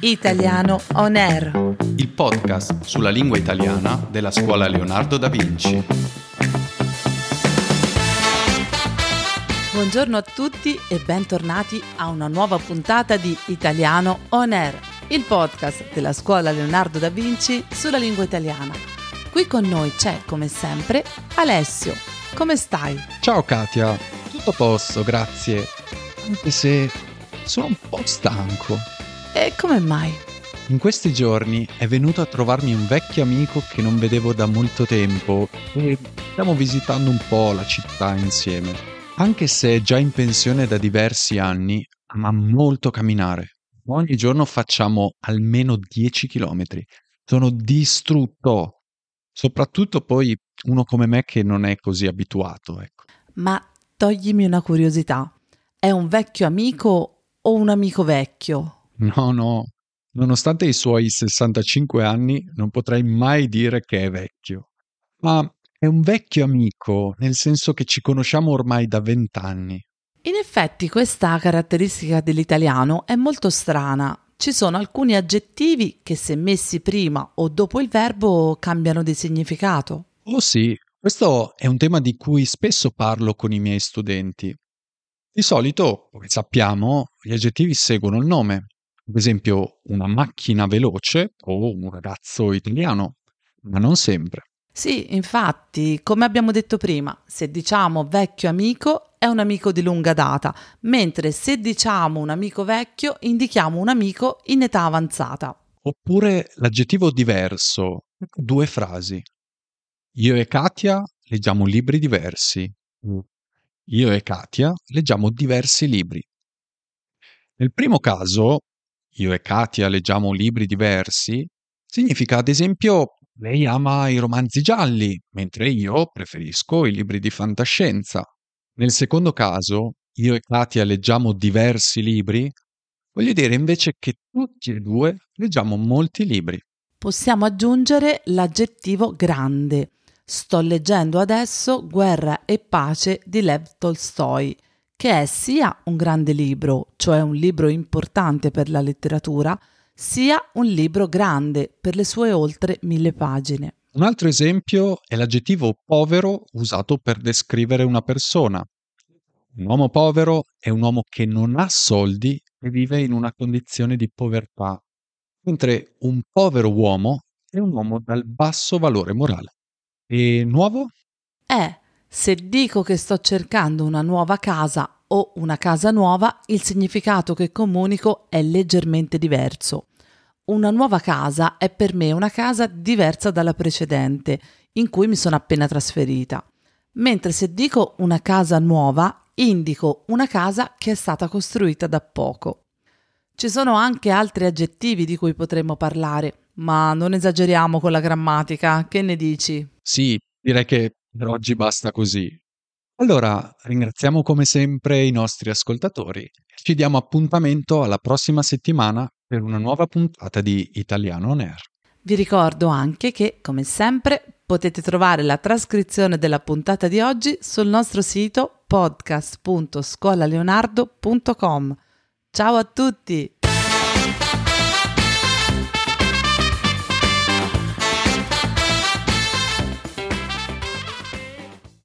Italiano On Air, il podcast sulla lingua italiana della scuola Leonardo da Vinci. Buongiorno a tutti e bentornati a una nuova puntata di Italiano On Air, il podcast della scuola Leonardo da Vinci sulla lingua italiana. Qui con noi c'è, come sempre, Alessio. Come stai? Ciao Katia, tutto a posto, grazie. Anche se sono un po' stanco. E come mai? In questi giorni è venuto a trovarmi un vecchio amico che non vedevo da molto tempo e stiamo visitando un po' la città insieme. Anche se è già in pensione da diversi anni, ama molto camminare. Ogni giorno facciamo almeno 10 km. Sono distrutto. Soprattutto poi uno come me che non è così abituato, ecco. Ma toglimi una curiosità. È un vecchio amico o un amico vecchio? No, no. Nonostante i suoi 65 anni, non potrei mai dire che è vecchio. Ma è un vecchio amico, nel senso che ci conosciamo ormai da vent'anni. In effetti questa caratteristica dell'italiano è molto strana. Ci sono alcuni aggettivi che se messi prima o dopo il verbo cambiano di significato. Oh sì, questo è un tema di cui spesso parlo con i miei studenti. Di solito, come sappiamo, gli aggettivi seguono il nome. Ad esempio, una macchina veloce o un ragazzo italiano, ma non sempre. Sì, infatti, come abbiamo detto prima, se diciamo vecchio amico è un amico di lunga data, mentre se diciamo un amico vecchio indichiamo un amico in età avanzata. Oppure l'aggettivo diverso, due frasi. Io e Katia leggiamo libri diversi. Io e Katia leggiamo diversi libri. Nel primo caso, io e Katia leggiamo libri diversi, significa ad esempio lei ama i romanzi gialli, mentre io preferisco i libri di fantascienza. Nel secondo caso, io e Katia leggiamo diversi libri, voglio dire invece che tutti e due leggiamo molti libri. Possiamo aggiungere l'aggettivo grande. Sto leggendo adesso Guerra e pace di Lev Tolstoi, che è sia un grande libro, cioè un libro importante per la letteratura, sia un libro grande per le sue oltre mille pagine. Un altro esempio è l'aggettivo povero usato per descrivere una persona. Un uomo povero è un uomo che non ha soldi e vive in una condizione di povertà, mentre un povero uomo è un uomo dal basso valore morale. E nuovo? Eh, se dico che sto cercando una nuova casa o una casa nuova, il significato che comunico è leggermente diverso. Una nuova casa è per me una casa diversa dalla precedente, in cui mi sono appena trasferita. Mentre se dico una casa nuova, indico una casa che è stata costruita da poco. Ci sono anche altri aggettivi di cui potremmo parlare, ma non esageriamo con la grammatica, che ne dici? Sì, direi che per oggi basta così. Allora, ringraziamo come sempre i nostri ascoltatori ci diamo appuntamento alla prossima settimana per una nuova puntata di Italiano On Air. Vi ricordo anche che, come sempre, potete trovare la trascrizione della puntata di oggi sul nostro sito podcast.scolaleonardo.com. Ciao a tutti!